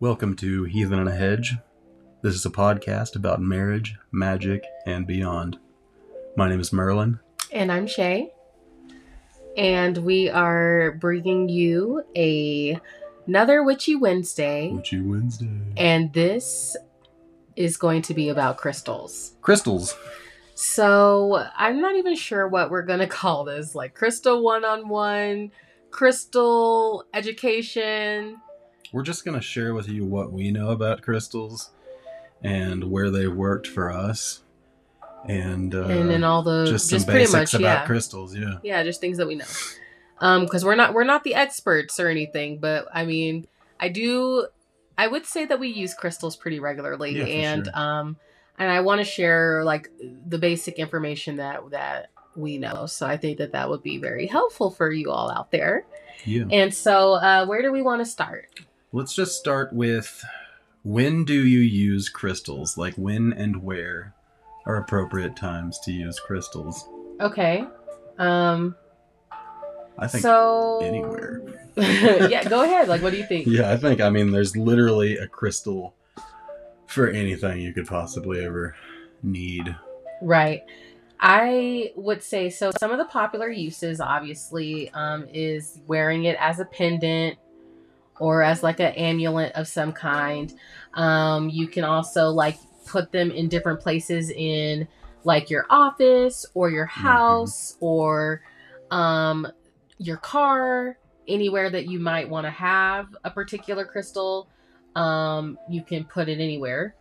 Welcome to Heathen and the Hedge. This is a podcast about marriage, magic, and beyond. My name is Merlin. And I'm Shay. And we are bringing you a another Witchy Wednesday. Witchy Wednesday. And this is going to be about crystals. Crystals. So I'm not even sure what we're gonna call this, like crystal one-on-one, crystal education. We're just going to share with you what we know about crystals and where they worked for us. And, uh, and then all the just some just pretty basics much, about yeah. crystals, yeah. yeah just things that we know um because we're not we're not the experts or anything but i mean i do i would say that we use crystals pretty regularly Yeah, and sure. um and i want to share like the basic information that that we know so i think that that would be very helpful for you all out there Yeah. and so uh where do we want to start Let's just start with when do you use crystals? Like when and where are appropriate times to use crystals? okay um I think so anywhere. yeah go ahead like what do you think Yeah, I think I mean there's literally a crystal for anything you could possibly ever need. Right. I would say so. Some of the popular uses, obviously, um, is wearing it as a pendant or as like an amulet of some kind. Um, you can also like put them in different places in like your office or your house or um, your car, anywhere that you might want to have a particular crystal. Um, you can put it anywhere.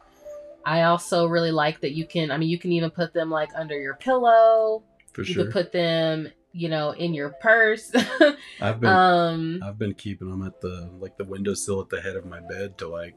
I also really like that you can, I mean, you can even put them like under your pillow. For You sure. could put them, you know, in your purse. I've been um, I've been keeping them at the like the windowsill at the head of my bed to like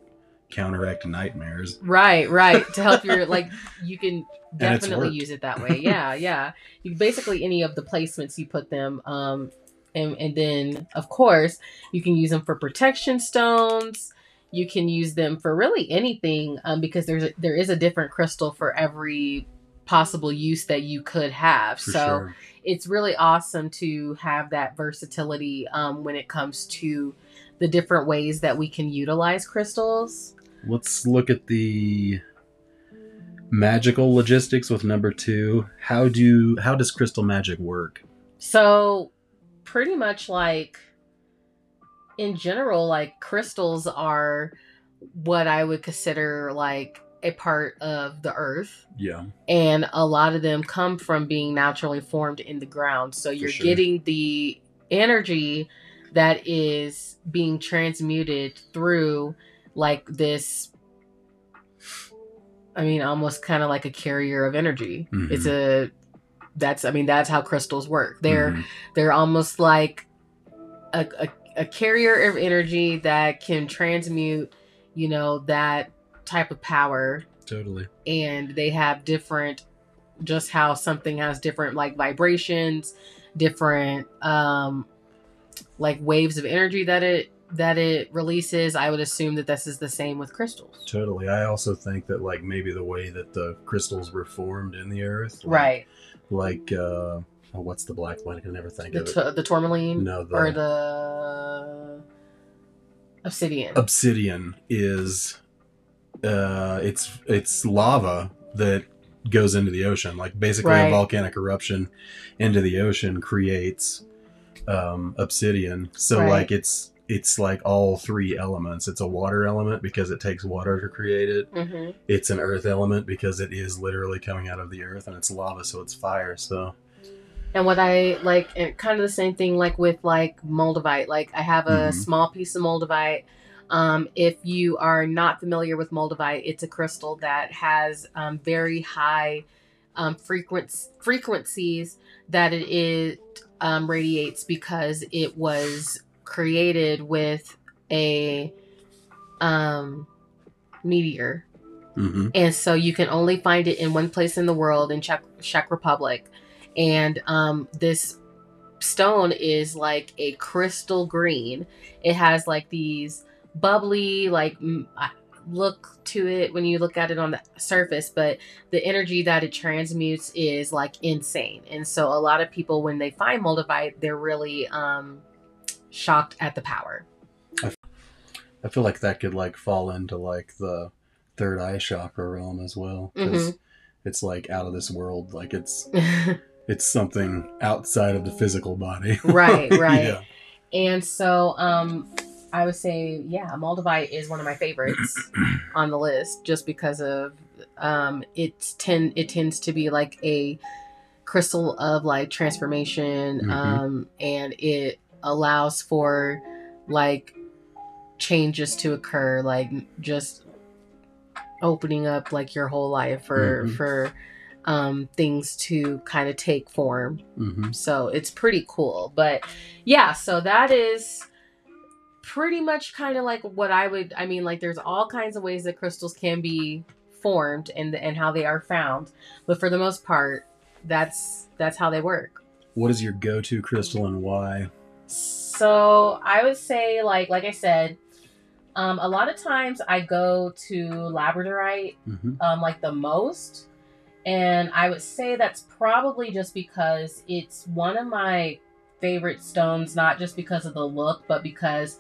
counteract nightmares. right, right. To help your, like, you can definitely use it that way. Yeah, yeah. You basically, any of the placements you put them, um, and, and then, of course, you can use them for protection stones. You can use them for really anything um, because there's a, there is a different crystal for every possible use that you could have. For so sure. it's really awesome to have that versatility um, when it comes to the different ways that we can utilize crystals. Let's look at the magical logistics with number two. How do how does crystal magic work? So, pretty much like in general, like crystals are what I would consider like a part of the earth. Yeah. and a lot of them come from being naturally formed in the ground. So you're sure. getting the energy that is being transmuted through like this I mean almost kind of like a carrier of energy. Mhm. It's a that's I mean that's how crystals work. They're Mhm. they're almost like a, a, a carrier of energy that can transmute, you know, that type of power totally. and they have different just how something has different like vibrations different um like waves of energy that it that it releases i would assume that this is the same with crystals Totally. I also think that like maybe the way that the crystals were formed in the earth, like, right Like uh, oh, what's the black one? I can never think the of it. the tourmaline No, the, or the obsidian obsidian is uh, it's it's lava that goes into the ocean. Like basically Right. a volcanic eruption into the ocean creates um, obsidian. So Right. like it's it's like all three elements. It's a water element because it takes water to create it. hmm It's an earth element because it is literally coming out of the earth, and it's lava, so it's fire. So and what i like kind of the same thing like with like moldavite like i have a Mhm. small piece of moldavite um, if you are not familiar with moldavite it's a crystal that has um, very high um, frequenc- frequencies that it, um, radiates because it was created with a um, meteor hmm and so you can only find it in one place in the world in Czech, Czech Republic. And um, this stone is like a crystal green. It has like these bubbly, like look to it when you look at it on the surface, but the energy that it transmutes is like insane. And so a lot of people, when they find moldavite, they're really um, shocked at the power. I feel like that could like fall into like the third eye chakra realm as well because it's like out of this world. Like it's it's something outside of the physical body. Right, right. yeah. And so, um, I would say, yeah, Moldavite is one of my favorites on the list, just because of um, it's tend it tends to be like a crystal of like transformation, Mhm. um, and it allows for like changes to occur, like just opening up like your whole life for Mhm. for um, things to kind of take form. hmm So it's pretty cool. But yeah, so that is pretty much kind of like what I would I mean like there's all kinds of ways that crystals can be formed and and how they are found. But for the most part, that's that's how they work. What is your go-to crystal and why? So I would say like like I said, um a lot of times I go to labradorite hmm um, like the most. And I would say that's probably just because it's one of my favorite stones, not just because of the look, but because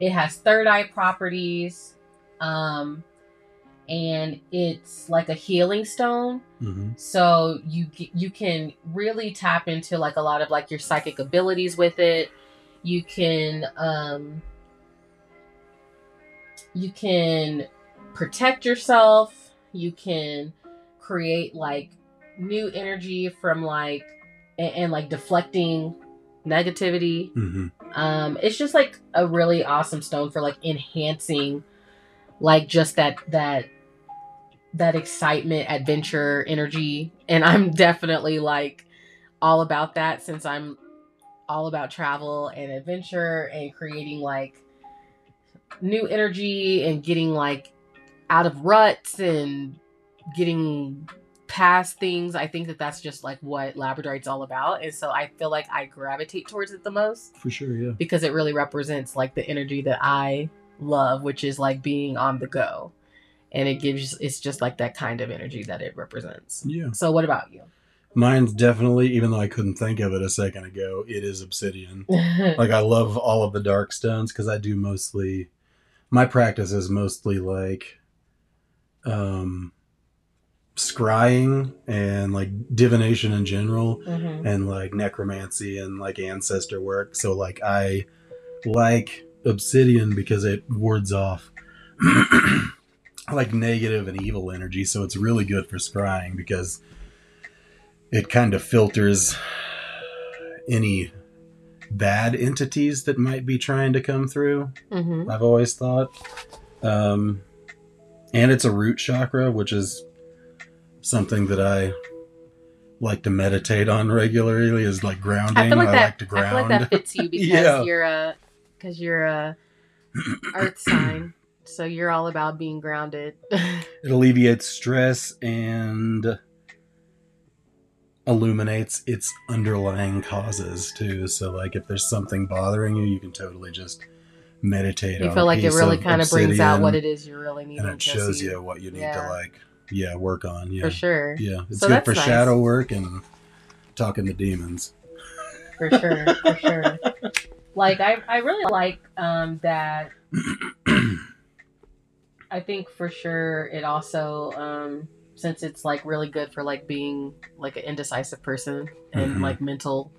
it has third eye properties. Um, and it's like a healing stone. hmm So you you can really tap into like a lot of like your psychic abilities with it. You can um you can protect yourself. You can create like new energy from like and, and like deflecting negativity. hmm Um, it's just like a really awesome stone for like enhancing, like just that that that excitement, adventure, energy, and I'm definitely like all about that since I'm all about travel and adventure and creating like new energy and getting like out of ruts and getting past things. I think that that's just like what Labradorite's all about, and so I feel like I gravitate towards it the most For sure, yeah. because it really represents like the energy that I love, which is like being on the go. And it gives it's just like that kind of energy that it represents. Yeah. So what about you? Mine's definitely, even though I couldn't think of it a second ago, it is obsidian. like I love all of the dark stones because I do mostly my practice is mostly like um scrying and like divination in general Mhm. and like necromancy and like ancestor work. So like I like obsidian because it wards off like negative and evil energy. So it's really good for scrying because it kind of filters any bad entities that might be trying to come through. Mhm. I've always thought. Um, and it's a root chakra, which is something that I like to meditate on regularly. Is like grounding. I feel like that. like to I feel like that fits you because Yeah. you're a because you're a Earth sign, so you're all about being grounded. it alleviates stress and illuminates its underlying causes too. So like if there's something bothering you, you can totally just meditate. you feel like it really of kind of brings out what it is you're really need. and it shows see. you what you need Yeah. to like yeah work on yeah for sure. yeah it's So good for nice. shadow work and talking to demons for sure for sure like i i really like um that i think for sure it also um since it's like really good for like being like an indecisive person and Mhm. like mental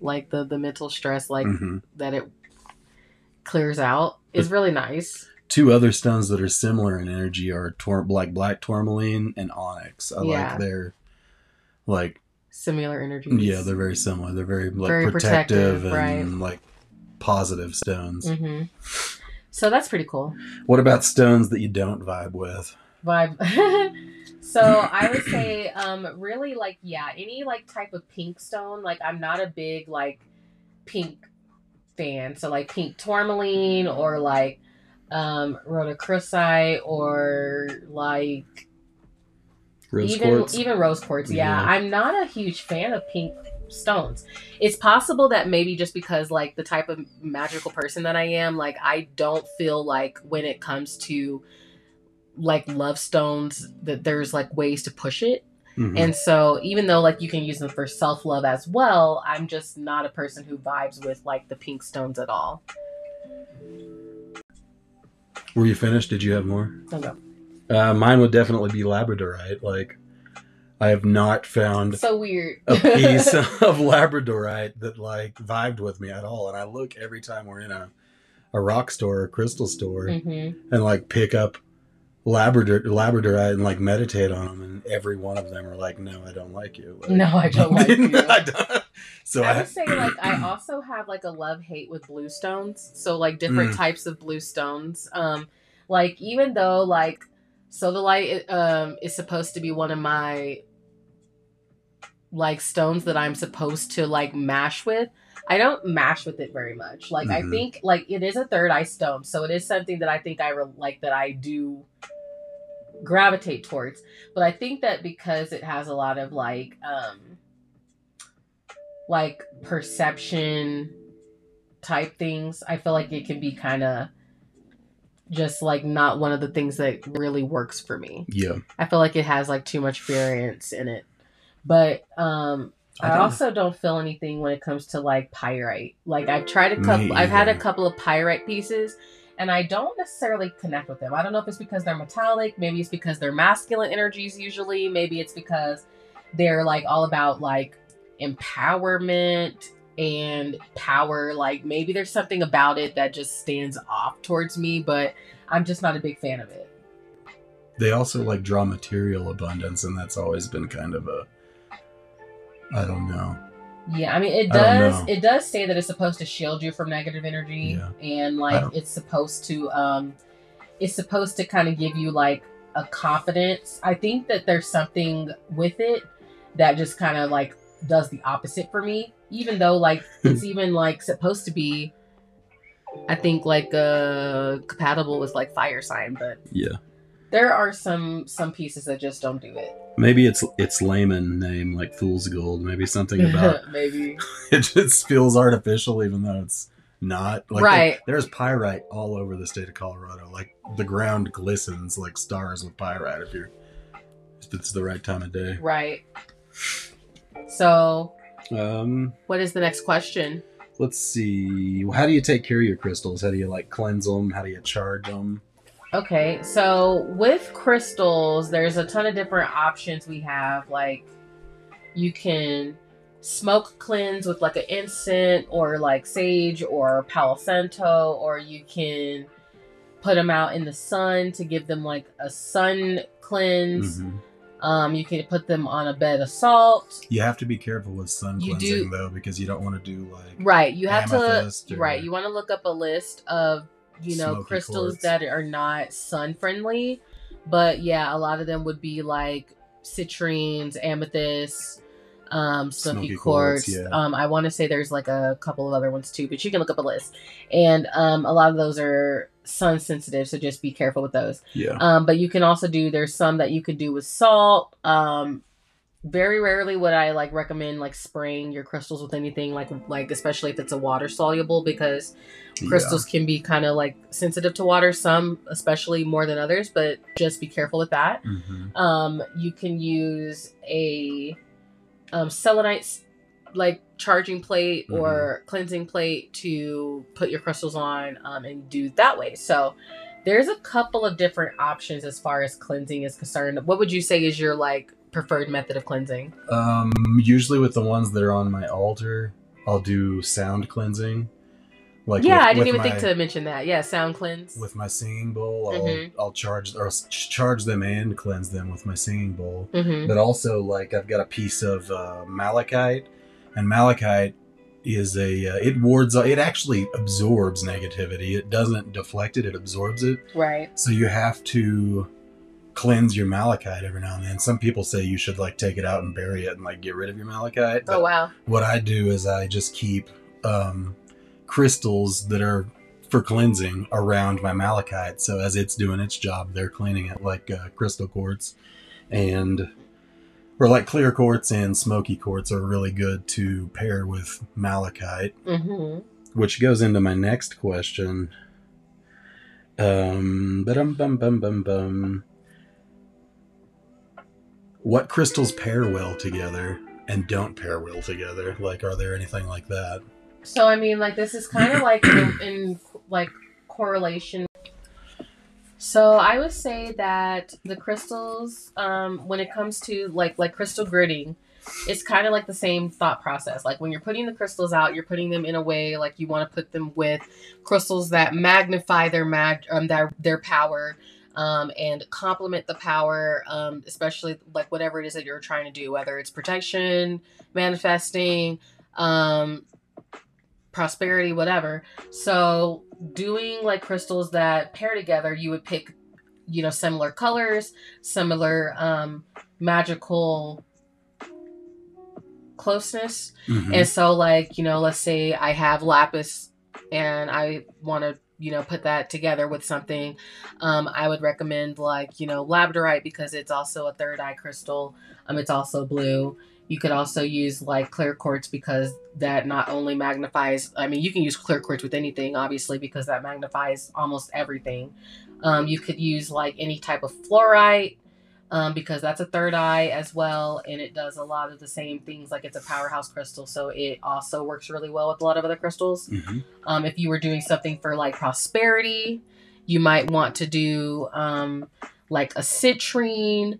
like the the mental stress like Mhm. that it clears out is really nice two other stones that are similar in energy are tor- like black tourmaline and onyx i Yeah. like their like similar energies yeah they're very similar they're very like Very protective, protective, and like positive stones hmm so that's pretty cool what about stones that you don't vibe with vibe. so I would say, um, really like yeah, any like type of pink stone. Like I'm not a big like pink fan. So like pink tourmaline or like um rhodochrosite or like rose even quartz even rose quartz. Yeah, Yeah. I'm not a huge fan of pink stones. It's possible that maybe just because like the type of magical person that I am, like I don't feel like when it comes to like love stones that there's like ways to push it. Mhm. And so even though like you can use them for self-love as well, I'm just not a person who vibes with like the pink stones at all. Were you finished? Did you have more? Okay. Uh, mine would definitely be Labradorite. Like, I have not found So weird. a piece of Labradorite that like vibed with me at all. And I look every time we're in a, a rock store or crystal store hmm and like pick up Labrador Labradorite and like meditate on them, and every one of them are like, "No, I don't like you." Like, No, I don't like you. I don't. So I I, would say like I also have like a love hate with blue stones. So like different Mm. types of blue stones. Um, like even though like sodalite um is supposed to be one of my like stones that I'm supposed to like mash with. I don't mash with it very much. Like I Mhm. think like it is a third eye stone, so it is something that I think I re- like that I do gravitate towards. But I think that because it has a lot of like um like perception type things, I feel like it can be kind of just like not one of the things that really works for me. yeah, I feel like it has like too much variance in it. But um I, don't- also don't feel anything when it comes to like pyrite. Like I've tried a couple I've had a couple of pyrite pieces and I don't necessarily connect with them. I don't know if it's because they're metallic, maybe it's because they're masculine energies usually, maybe it's because they're like all about like empowerment and power like maybe there's something about it that just stands off towards me, but I'm just not a big fan of it. they also like draw material abundance, and that's always been kind of a. I don't know. Yeah, I mean it does it does say that it's supposed to shield you from negative energy Yeah. and like it's supposed to um it's supposed to kind of give you like a confidence. I think that there's something with it that just kind of like does the opposite for me even though like it's even like supposed to be I think like uh compatible with like fire sign, but Yeah, there are some some pieces that just don't do it. maybe it's it's layman name like fool's gold. Maybe something about Maybe. it just feels artificial, even though it's not. Like Right. there's pyrite all over the state of Colorado. Like the ground glistens like stars with pyrite if you're if it's the right time of day. Right. So Um, What is the next question? let's see. How do you take care of your crystals? How do you like cleanse them? How do you charge them? Okay, so with crystals, there's a ton of different options we have. Like, you can smoke cleanse with like an incense or like sage or palo santo, or you can put them out in the sun to give them like a sun cleanse. Mhm. Um, you can put them on a bed of salt. You have to be careful with sun You cleansing do- though, because you don't want to do like Right, you have to. or- Right, you want to look up a list of you know Smoky crystals quartz. that are not sun friendly, but yeah, a lot of them would be like citrines, amethyst um, smoky, Smoky quartz. quartz, yeah. Um, I want to say there's like a couple of other ones too, but you can look up a list, and um, a lot of those are sun sensitive, so just be careful with those. yeah. Um, but you can also do there's some that you could do with salt. Um, very rarely would I like recommend like spraying your crystals with anything like like especially if it's a water soluble because crystals can be kind of like sensitive to water. Some especially more than others, but just be careful with that. Yeah. Mhm. Um, you can use a um, selenite like charging plate or cleansing plate to put your crystals on um, and do that way. So there's a couple of different options as far as cleansing is concerned. What would you say is your like preferred method of cleansing? Um, usually with the ones that are on my altar, I'll do sound cleansing. Like yeah, with- I didn't even my- think to mention that. Yeah, sound cleanse. with my singing bowl. I'll Mhm. I'll charge or s- charge them and cleanse them with my singing bowl. hmm But also, like I've got a piece of uh, malachite, and malachite is a uh, it wards it actually absorbs negativity. It doesn't deflect it; it absorbs it. Right. So you have to cleanse your malachite every now and then. Some people say you should like take it out and bury it and like get rid of your malachite. But Oh wow. what I do is I just keep um, crystals that are for cleansing around my malachite. So as it's doing its job, they're cleaning it like uh, crystal quartz and or like clear quartz and smoky quartz are really good to pair with malachite, hmm which goes into my next question. Um, bum bum bum bum bum. What crystals pair well together and don't pair well together? Like, are there anything like that? So I mean, like this is kind of like in, in like correlation. So I would say that the crystals, um, when it comes to like like crystal gridding, it's kind of like the same thought process. Like when you're putting the crystals out, you're putting them in a way like you want to put them with crystals that magnify their mag um, their their power. Um, and complement the power, um, especially like whatever it is that you're trying to do, whether it's protection, manifesting, um, prosperity, whatever. So doing like crystals that pair together, you would pick, you know, similar colors, similar um, magical closeness. Mhm. And so, like, you know, let's say I have lapis and I want to, you know, put that together with something. Um, I would recommend, like, you know, labradorite because it's also a third eye crystal. Um, it's also blue. You could also use like clear quartz because that not only magnifies, I mean, you can use clear quartz with anything, obviously, because that magnifies almost everything. Um, you could use like any type of fluorite um, because that's a third eye as well, and it does a lot of the same things. Like it's a powerhouse crystal, so it also works really well with a lot of other crystals. Mhm. Um, if you were doing something for like prosperity, you might want to do um, like a citrine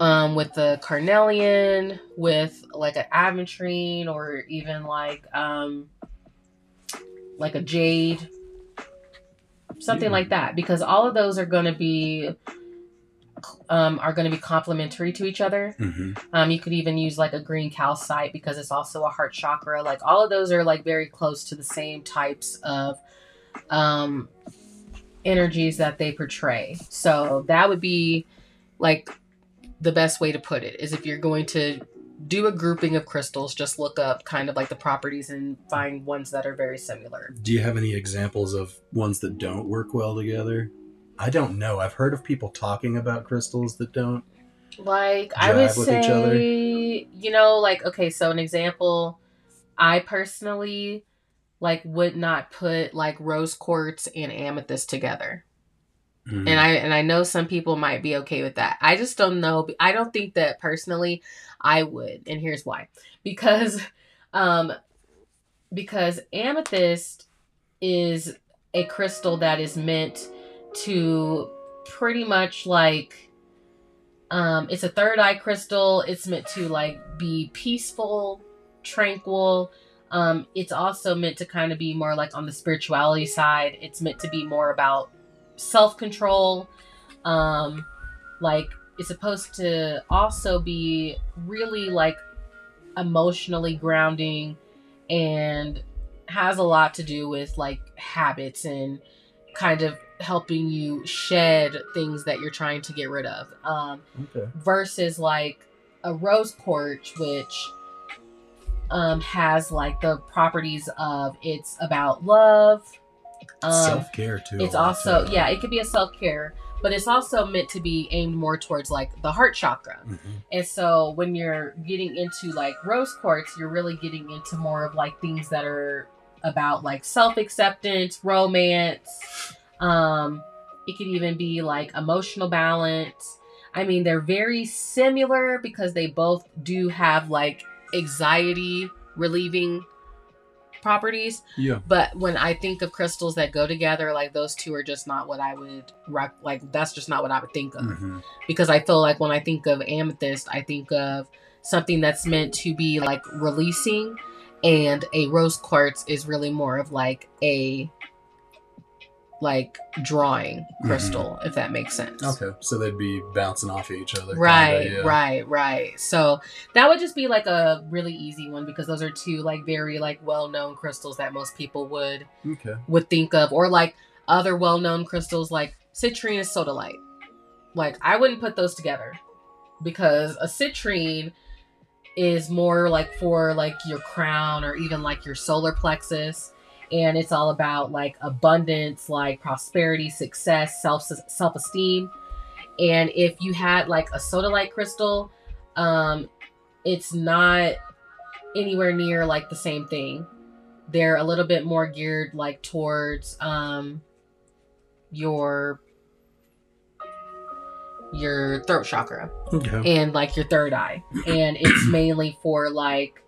um, with the carnelian, with like an aventurine, or even like um, like a jade, something Yeah. like that. Because all of those are going to be um, are going to be complementary to each other. Mhm. Um, you could even use like a green calcite because it's also a heart chakra. Like all of those are like very close to the same types of um, energies that they portray. So that would be like the best way to put it is if you're going to do a grouping of crystals, just look up kind of like the properties and find ones that are very similar. Do you have any examples of ones that don't work well together? I don't know. I've heard of people talking about crystals that don't. Like I would Jive with each other? say, you know, like okay, so an example, I personally like would not put like rose quartz and amethyst together. Mhm. And I and I know some people might be okay with that. I just don't know. I don't think that personally I would. And here's why. Because um because amethyst is a crystal that is meant to pretty much like um it's a third eye crystal. It's meant to like be peaceful, tranquil. Um it's also meant to kind of be more like on the spirituality side. It's meant to be more about self-control um like it's supposed to also be really like emotionally grounding and has a lot to do with like habits and kind of helping you shed things that you're trying to get rid of um okay. versus like a rose quartz which um has like the properties of it's about love um Self care too. it's also too. yeah it could be a self-care but it's also meant to be aimed more towards like the heart chakra Mhm. and so when you're getting into like rose quartz you're really getting into more of like things that are about like self-acceptance romance um it could even be like emotional balance i mean they're very similar because they both do have like anxiety relieving properties Yeah. but when I think of crystals that go together, like those two are just not what I would rec- like. That's just not what I would think of Mhm. because I feel like when I think of amethyst, I think of something that's meant to be like releasing, and a rose quartz is really more of like a like drawing mm-hmm. crystal, if that makes sense. Okay. So they'd be bouncing off of each other. Right, kinda, yeah. right, right. So that would just be like a really easy one because those are two like very like well-known crystals that most people would Okay. would think of, or like other well-known crystals like citrine and sodalite. Like I wouldn't put those together because a citrine is more like for like your crown or even like your solar plexus and it's all about like abundance like prosperity success self self-esteem. And if you had like a sodalite crystal um it's not anywhere near like the same thing. They're a little bit more geared like towards um your your throat chakra Okay. and like your third eye. And it's mainly for like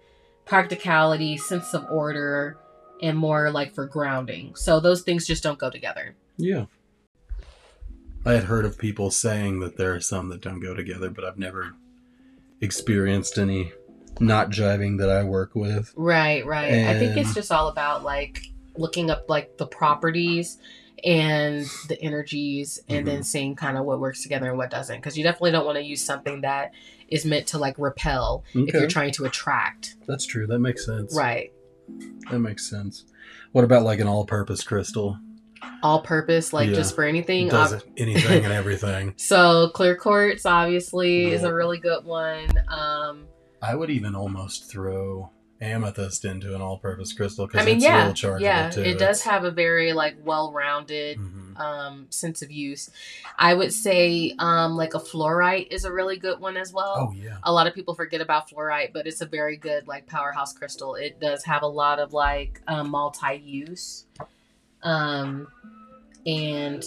practicality sense of order and more like for grounding so those things just don't go together Yeah. I had heard of people saying that there are some that don't go together, but I've never experienced any not jiving that I work with. Right, right. I think it's just all about like looking up like the properties and the energies and then mm-hmm. seeing kind of what works together and what doesn't because you definitely don't want to use something that is meant to like repel if you're trying to attract. That's true. That makes sense. Right. That makes sense. What about like an all-purpose crystal? All purpose like Yeah. just for anything. Does it anything and everything? So clear quartz obviously is a really good one. Um I would even almost throw amethyst into an all-purpose crystal because I mean it's yeah, real chargeable yeah, too. it does have a very like well-rounded Mhm. Um sense of use. I would say um like a fluorite is a really good one as well. Oh yeah. A lot of people forget about fluorite, but it's a very good like powerhouse crystal. It does have a lot of like um, multi-use. Um and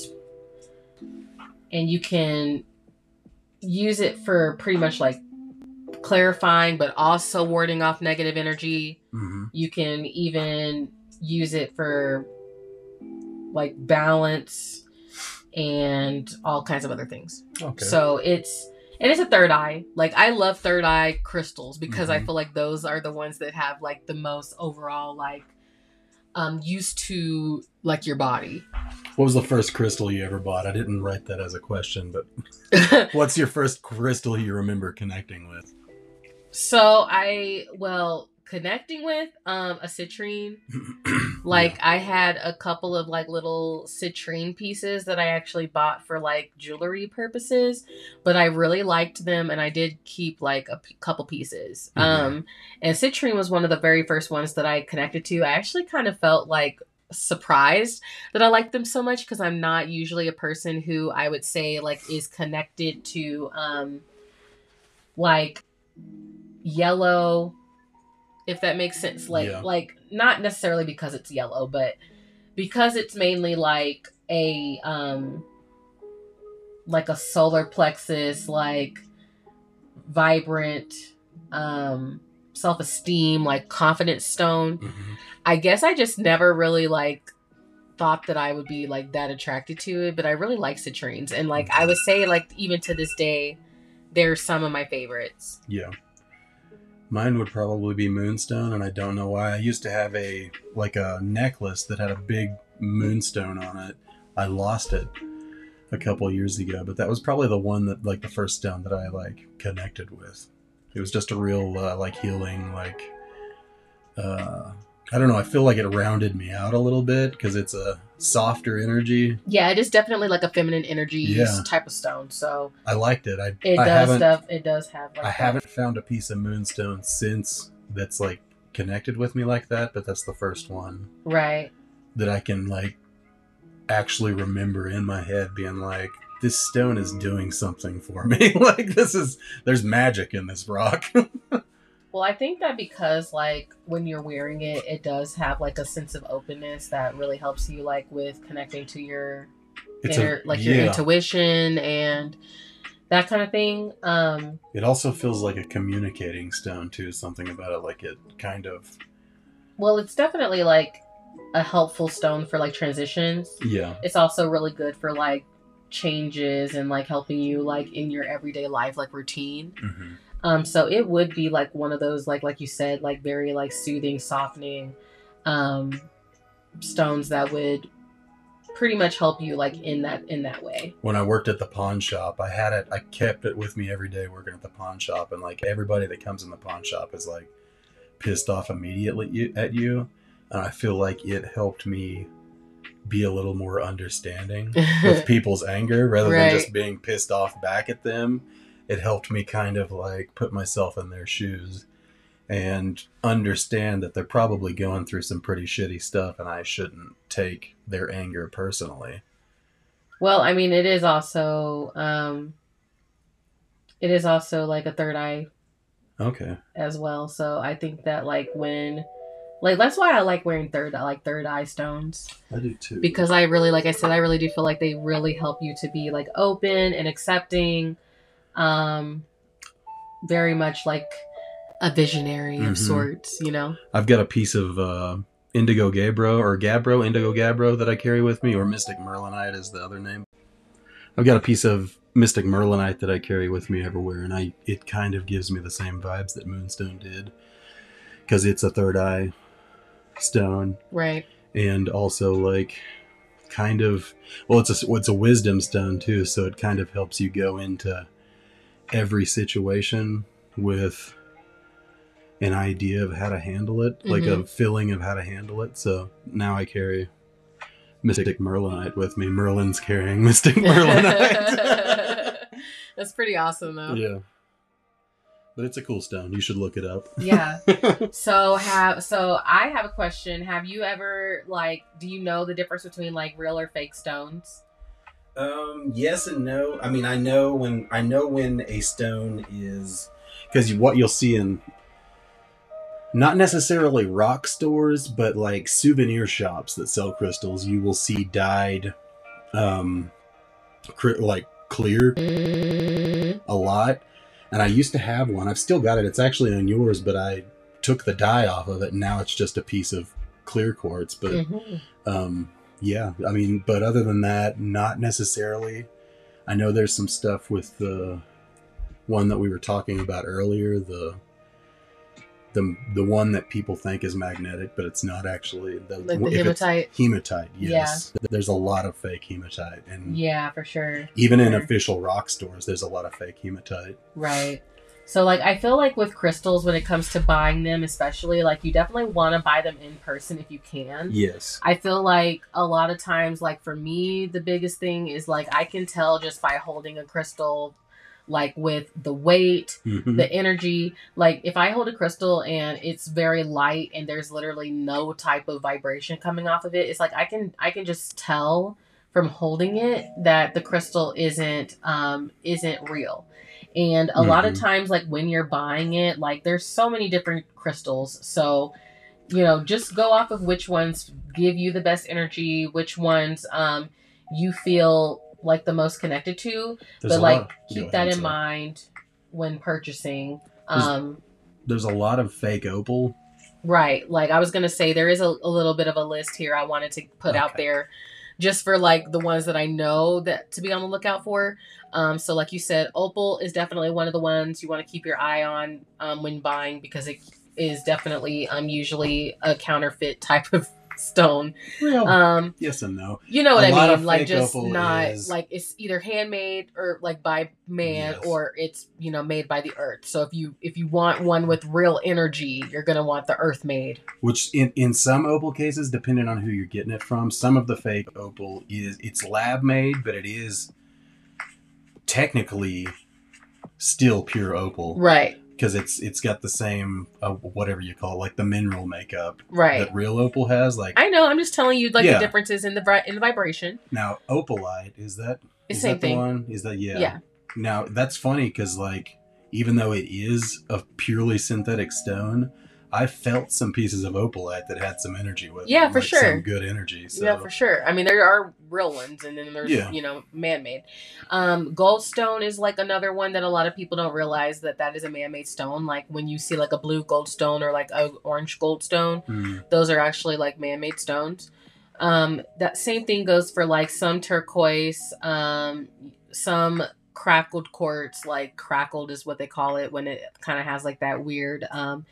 and you can use it for pretty much like clarifying but also warding off negative energy. hmm You can even use it for like balance and all kinds of other things. Okay. So it's and it's a third eye. Like I love third eye crystals because I Mhm. feel like those are the ones that have like the most overall like um used to like your body. what was the first crystal you ever bought? I didn't write that as a question, but what's your first crystal you remember connecting with? so I well connecting with um a citrine Like I had a couple of like little citrine pieces that I actually bought for like jewelry purposes, but I really liked them and I did keep like a p- couple pieces. Mhm. Um and citrine was one of the very first ones that I connected to. I actually kind of felt like surprised that I liked them so much because I'm not usually a person who I would say like is connected to um like yellow if that makes sense like Yeah. like not necessarily because it's yellow but because it's mainly like a um like a solar plexus like vibrant um self-esteem like confidence stone Mhm. I guess I just never really like thought that I would be like that attracted to it, but I really like citrines. And like I would say like even to this day, they're some of my favorites. Yeah. Mine would probably be moonstone, and I don't know why. I used to have a like a necklace that had a big moonstone on it. I lost it a couple years ago, but that was probably the one that like the first stone that I like connected with. It was just a real uh, like healing like uh I don't know, I feel like it rounded me out a little bit because it's a softer energy. Yeah, it is definitely like a feminine energy Yeah. type of stone. So I liked it. I it I does stuff it does have like I that. haven't found a piece of moonstone since that's like connected with me like that, but that's the first one right. that I can like actually remember in my head being like this stone is doing something for me. like this is there's magic in this rock. Well, I think that because like when you're wearing it, it does have like a sense of openness that really helps you like with connecting to your it's inner, a like your intuition and that kind of thing. Um It also feels like a communicating stone too, something about it like it kind of Well, it's definitely like a helpful stone for like transitions. yeah. It's also really good for like changes and like helping you like in your everyday life like routine. hmm Um so it would be like one of those like like you said like very like soothing, softening um stones that would pretty much help you like in that in that way. when I worked at the pawn shop, I had it. I kept it with me every day working at the pawn shop, and like everybody that comes in the pawn shop is like pissed off immediately at you, and I feel like it helped me be a little more understanding with people's anger rather than just being pissed off back at them. It helped me kind of like put myself in their shoes and understand that they're probably going through some pretty shitty stuff, and I shouldn't take their anger personally. Well, I mean, it is also um it is also like a third eye Okay. as well. So I think that like when like that's why I like wearing third like third eye stones I do too. because I really like I said I really do feel like they really help you to be like open and accepting um very much like a visionary of Mhm. sorts, you know. I've got a piece of uh, Indigo Gabbro or Gabbro, Indigo Gabbro that I carry with me, or Mystic Merlinite is the other name. I've got a piece of Mystic Merlinite that I carry with me everywhere, and I it kind of gives me the same vibes that Moonstone did, because it's a third eye stone, Right. and also like kind of well, it's a it's a wisdom stone too, so it kind of helps you go into every situation with an idea of how to handle it, like a mm-hmm. feeling of how to handle it. So now I carry Mystic Merlinite with me. Merlin's carrying Mystic Merlinite. That's pretty awesome though. yeah. But it's a cool stone. You should look it up. Yeah. So have so I have a question. Have you ever like do you know the difference between like real or fake stones? Um, yes and no. I mean, I know when I know when a stone is because what you'll see in not necessarily rock stores, but like souvenir shops that sell crystals, you will see dyed, um, cri- like clear a lot. And I used to have one. I've still got it. It's actually on yours, but I took the dye off of it, and now it's just a piece of clear quartz. But Mhm. um, yeah, I mean, but other than that, not necessarily. I know there's some stuff with the one that we were talking about earlier, the the the one that people think is magnetic, but it's not actually. The, Like the hematite. Hematite, yes. There's a lot of fake hematite, and Yeah, for sure. even in Sure. official rock stores, there's a lot of fake hematite. Right. So like I feel like with crystals when it comes to buying them especially like you definitely want to buy them in person if you can. Yes. I feel like a lot of times like for me the biggest thing is like I can tell just by holding a crystal like with the weight, Mhm. the energy, like if I hold a crystal and it's very light and there's literally no type of vibration coming off of it, it's like I can I can just tell from holding it that the crystal isn't um isn't real. And a lot of Mhm. times like when you're buying it, like there's so many different crystals. So, you know, just go off of which ones give you the best energy, which ones um you feel like the most connected to There's but like keep that in mind when purchasing There's- um There's a lot of fake opal. right like i was gonna say there is a, a little bit of a list here i wanted to put out there just for like the ones that i know that to be on the lookout for. Um so like you said opal is definitely one of the ones you want to keep your eye on um when buying because it is definitely um usually a counterfeit type of stone Well, um yes and no. You know what A I mean? Like just not is- like it's either handmade or like by man Yes. or it's you know made by the earth. So if you if you want one with real energy, you're gonna want the earth made. Which in, in some opal cases, depending on who you're getting it from, some of the fake opal is it's lab made, but it is technically still pure opal Right, because it's it's got the same uh, whatever you call it, like the mineral makeup right. that real opal has. Like I know. I'm just telling you like Yeah. the differences in the vi- in the vibration. now, opalite is that It's is same that the thing. one? Is that yeah? Yeah. Now that's funny because like even though it is a purely synthetic stone, I felt some pieces of opalite that had some energy with Yeah, them, for like sure. some good energy. So. Yeah, for sure. I mean, there are real ones, and then there's Yeah. you know man-made. Um, goldstone is like another one that a lot of people don't realize that that is a man-made stone. Like when you see like a blue goldstone or like a orange goldstone, Mm. those are actually like man-made stones. Um, that same thing goes for like some turquoise, um, some crackled quartz. Like crackled is what they call it when it kind of has like that weird um,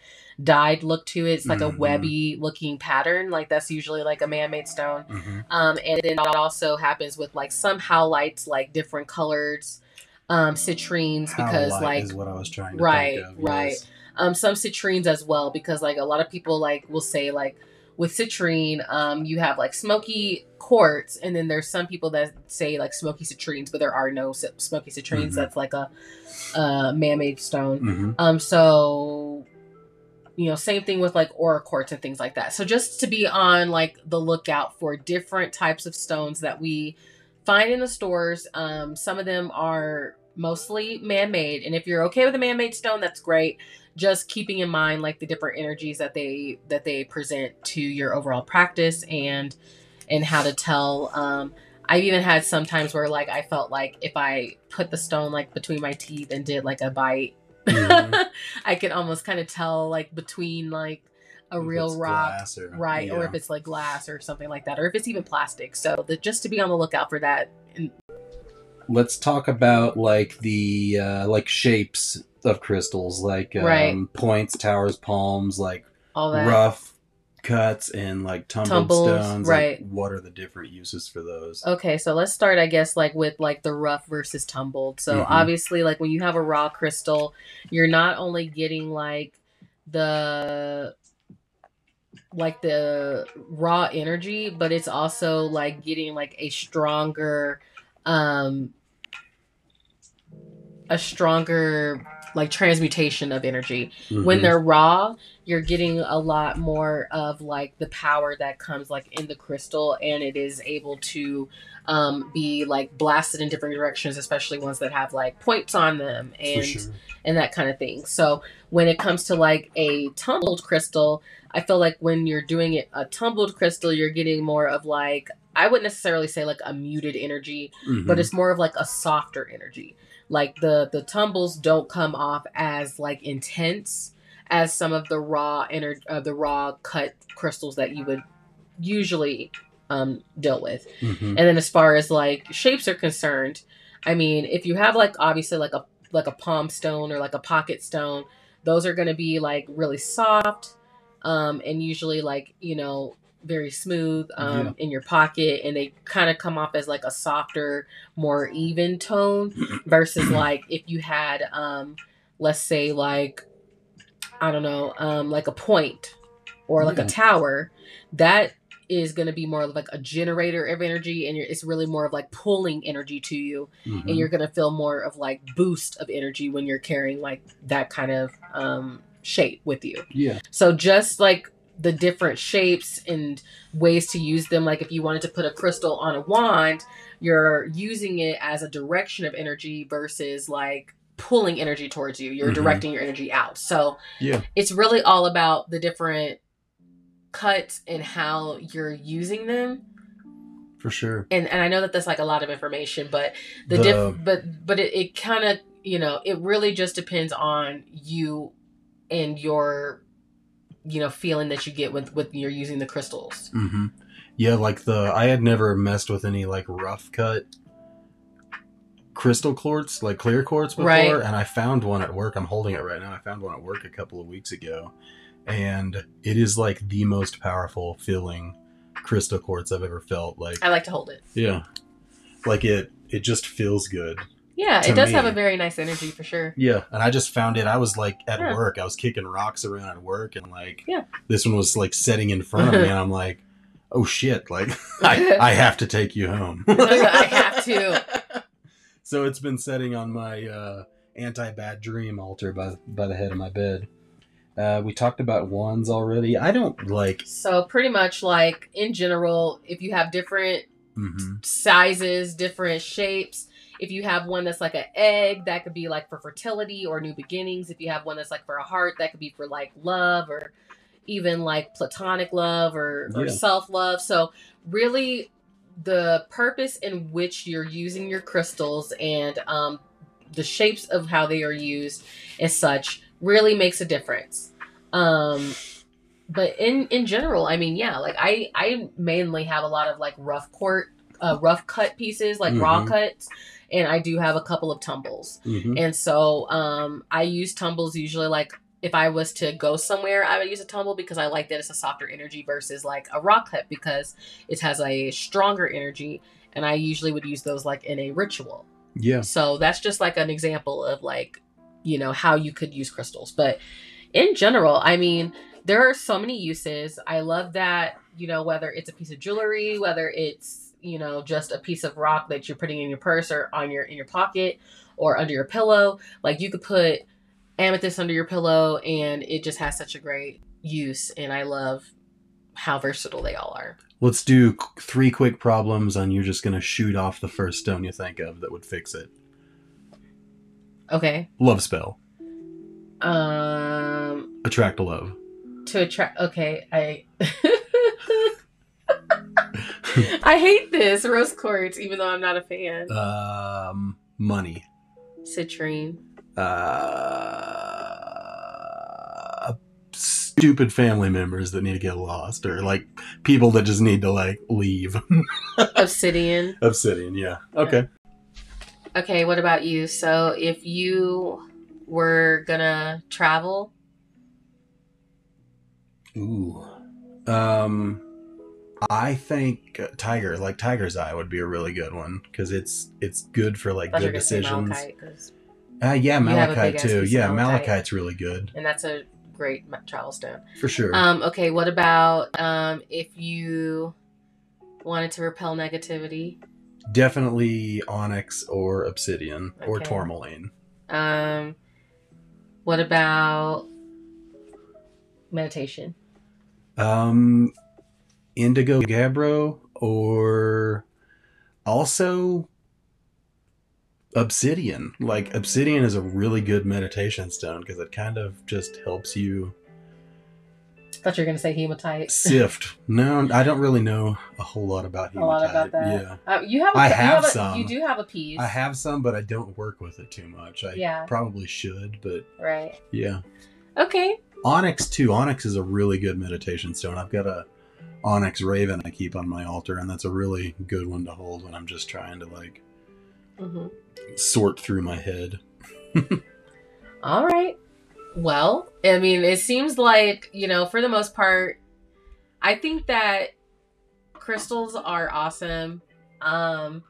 dyed look to it. It's like a Mhm. webby looking pattern. Like that's usually like a man-made stone. Mhm. Um, and then it also happens with like some howlites, like different colors, um, citrines, because like is what I was trying to Right, of. right. um, some citrines as well, because like a lot of people like will say like with citrine, um, you have like smoky quartz, and then there's some people that say like smoky citrines, but there are no smoky citrines. Mhm. That's like a, a man-made stone. Mhm. Um, so you know, same thing with like aura quartz and things like that. So just to be on like the lookout for different types of stones that we find in the stores. Um, some of them are mostly man-made, and if you're okay with a man-made stone, that's great. Just keeping in mind like the different energies that they that they present to your overall practice and and how to tell. Um, I've even had sometimes where like I felt like if I put the stone like between my teeth and did like a bite, Mhm. I could almost kind of tell like between like a If real rock, or- right, or if it's like glass or something like that, or if it's even plastic. So the, just to be on the lookout for that. And let's talk about like the uh, like shapes of crystals, like um, Right. points, towers, palms, like All that. rough cuts and like tumbled Tumbles, stones. like, right. what are the different uses for those? Okay, so let's start, I guess, like with like the rough versus tumbled. So Mhm. obviously, like when you have a raw crystal, you're not only getting like the like the raw energy, but it's also like getting like a stronger um a stronger like transmutation of energy. When Mhm. they're raw, you're getting a lot more of like the power that comes like in the crystal and it is able to um be like blasted in different directions, especially ones that have like points on them and sure. and that kind of thing. So when it comes to like a tumbled crystal, I feel like when you're doing it a tumbled crystal, you're getting more of like I wouldn't necessarily say like a muted energy, but Mhm. it's more of like a softer energy. Like the the tumbles don't come off as like intense as some of the raw ener- uh, the raw cut crystals that you would usually um deal with. Mhm. And then as far as like shapes are concerned, I mean, if you have like obviously like a like a palm stone or like a pocket stone, those are going to be like really soft um and usually like, you know, very smooth um Yeah. in your pocket and they kind of come off as like a softer, more even tone versus like if you had um let's say like I don't know, um like a point or like Yeah. a tower, that is going to be more of like a generator of energy and you're, it's really more of like pulling energy to you Mhm. and you're going to feel more of like boost of energy when you're carrying like that kind of um shape with you. yeah. So just like the different shapes and ways to use them like if you wanted to put a crystal on a wand, you're using it as a direction of energy versus like pulling energy towards you. You're Mhm. directing your energy out. So Yeah. it's really all about the different cuts and how you're using them For sure. and and I know that that's like a lot of information, but the, The- diff but but it, it kind of you know it really just depends on you and your you know feeling that you get with with you're using the crystals. Mm-hmm. Yeah, like the I had never messed with any like rough cut crystal quartz, like clear quartz before, Right. and I found one at work. I'm holding it right now. I found one at work a couple of weeks ago, and it is like the most powerful feeling crystal quartz I've ever felt. Like, I like to hold it. yeah, like it it just feels good. Yeah, it does have a very nice energy for sure. Yeah, and I just found it. I was like at Yeah. work. I was kicking rocks around at work, and like Yeah. this one was like setting in front of me, and I'm like, oh shit! Like I, I have to take you home. I have to. So it's been setting on my uh, anti bad dream altar by by the head of my bed. Uh, we talked about wands already. I don't like. So pretty much like in general, if you have different mhm. sizes, different shapes. If you have one that's like an egg, that could be like for fertility or new beginnings. If you have one that's like for a heart, that could be for like love or even like platonic love or, or Yeah. self love. So, really, the purpose in which you're using your crystals and um, the shapes of how they are used and such really makes a difference. Um, but in in general, I mean, yeah, like I I mainly have a lot of like rough court, uh, rough cut pieces, like raw Mhm. cuts, and I do have a couple of tumbles. Mhm. And so um, I use tumbles usually like if I was to go somewhere, I would use a tumble because I like that it's a softer energy versus like a rock cut because it has a stronger energy. And I usually would use those like in a ritual. Yeah. So that's just like an example of like, you know, how you could use crystals. But in general, I mean, there are so many uses. I love that, you know, whether it's a piece of jewelry, whether it's, you know, just a piece of rock that you're putting in your purse or on your in your pocket or under your pillow. Like you could put amethyst under your pillow and it just has such a great use and I love how versatile they all are. Let's do three quick problems, and you're just gonna shoot off the first stone you think of that would fix it. Okay. Love spell. Um Attract love. to attract okay i i hate this rose quartz even though i'm not a fan Um, money. citrine uh, stupid family members that need to get lost, or like people that just need to like leave. obsidian Obsidian, yeah. Okay. Okay, what about you? So if you were gonna travel, Ooh. Um, I think uh, Tiger, like Tiger's Eye, would be a really good one because it's it's good for like good were gonna say decisions. Malachite, Uh, yeah, Malachite too. Yeah, malachite. Malachite's really good and that's a great trial stone. for sure. Um, okay, what about um, if you wanted to repel negativity? Definitely onyx or obsidian or tourmaline. Um, what about meditation? Um, indigo gabbro or also obsidian. Like obsidian is a really good meditation stone because it kind of just helps you thought you were gonna say hematite. sift. no, I don't really know a whole lot about a lot hematite. about that. Yeah. Uh, you have. A, I you have a, some. You do have a piece. I have some, but I don't work with it too much. I Yeah. probably should, but Right. yeah. Okay. Onyx too. Onyx is a really good meditation stone. I've got a onyx raven I keep on my altar, and that's a really good one to hold when I'm just trying to like hmm sort through my head. All right. Well, I mean, it seems like you know, for the most part, I think that crystals are awesome. Um,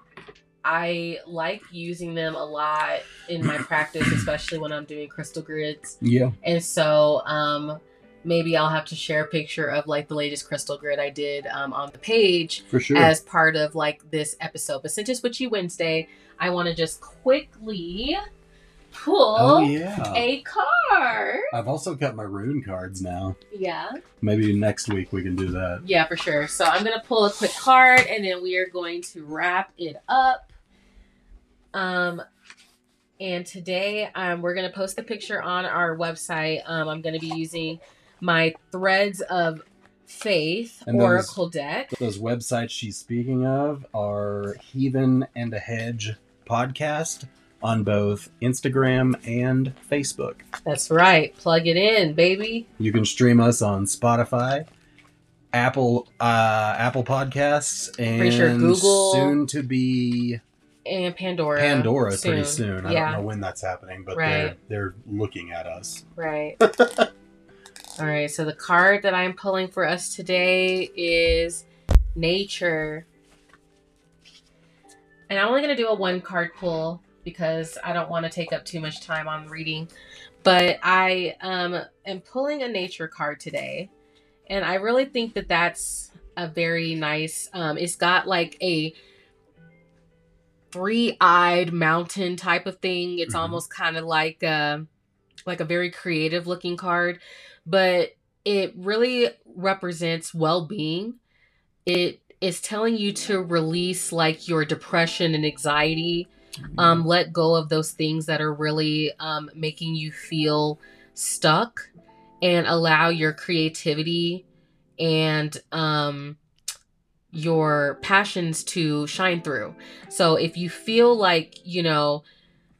I like using them a lot in my practice, especially when I'm doing crystal grids. Yeah. And so, um, maybe I'll have to share a picture of like the latest crystal grid I did um, on the page For sure. as part of like this episode. But since it's Witchy Wednesday, I want to just quickly pull oh yeah. a card. I've also got my rune cards now. Yeah. Maybe next week we can do that. Yeah, for sure. So I'm gonna pull a quick card and then we are going to wrap it up. Um and today um we're gonna post the picture on our website. Um I'm gonna be using my threads of faith And those- oracle deck. Those websites she's speaking of are Heathen and a Hedge podcast on both Instagram and Facebook. That's right. Plug it in, baby. You can stream us on Spotify, Apple uh, Apple Podcasts, and Pretty sure Google. soon to be And Pandora. Pandora pretty soon. I Yeah. don't know when that's happening, but Right. they're they're looking at us. Right. All right. So the card that I'm pulling for us today is nature. And I'm only going to do a one card pull because I don't want to take up too much time on reading. But I um, am pulling a nature card today. And I really think that that's a very nice, um, it's got like a three eyed mountain type of thing. It's Mhm. almost kind of like a, like a very creative looking card, but it really represents well being. It is telling you to release like your depression and anxiety um, let go of those things that are really um, making you feel stuck and allow your creativity and um, your passions to shine through. So if you feel like, you know,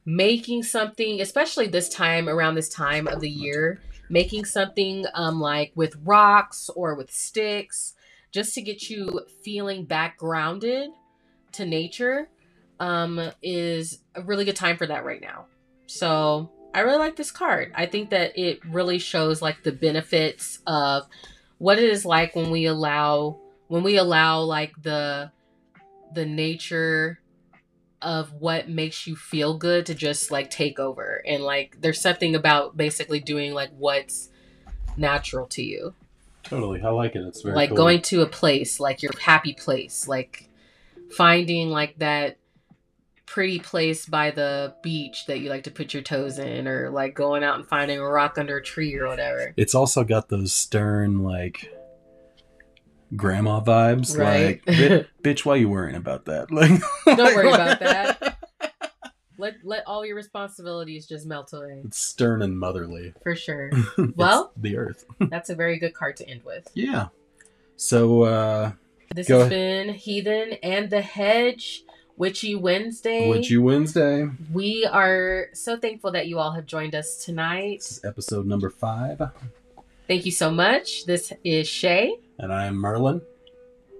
making something, especially this time around this time of the year, making something um, like with rocks or with sticks, just to get you feeling back grounded to nature um is a really good time for that right now. So I really like this card. I think that it really shows like the benefits of what it is like when we allow when we allow like the the nature of what makes you feel good to just like take over and like there's something about basically doing like what's natural to you Totally, I like it. It's very like cool. going to a place like your happy place like finding like that pretty place by the beach that you like to put your toes in or like going out and finding a rock under a tree or whatever It's also got those stern like grandma vibes. Right. Like, "Bi- bitch, why you worrying about that? Like, Don't worry about that. let let all your responsibilities just melt away It's stern and motherly. for sure Well- the earth. that's a very good card to end with Yeah. So, uh, this has ahead. been heathen and the hedge witchy wednesday Witchy Wednesday. we are so thankful that you all have joined us tonight This is episode number five. Thank you so much. This is Shay, And I am Merlin.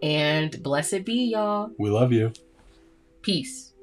and blessed be y'all. We love you. Peace.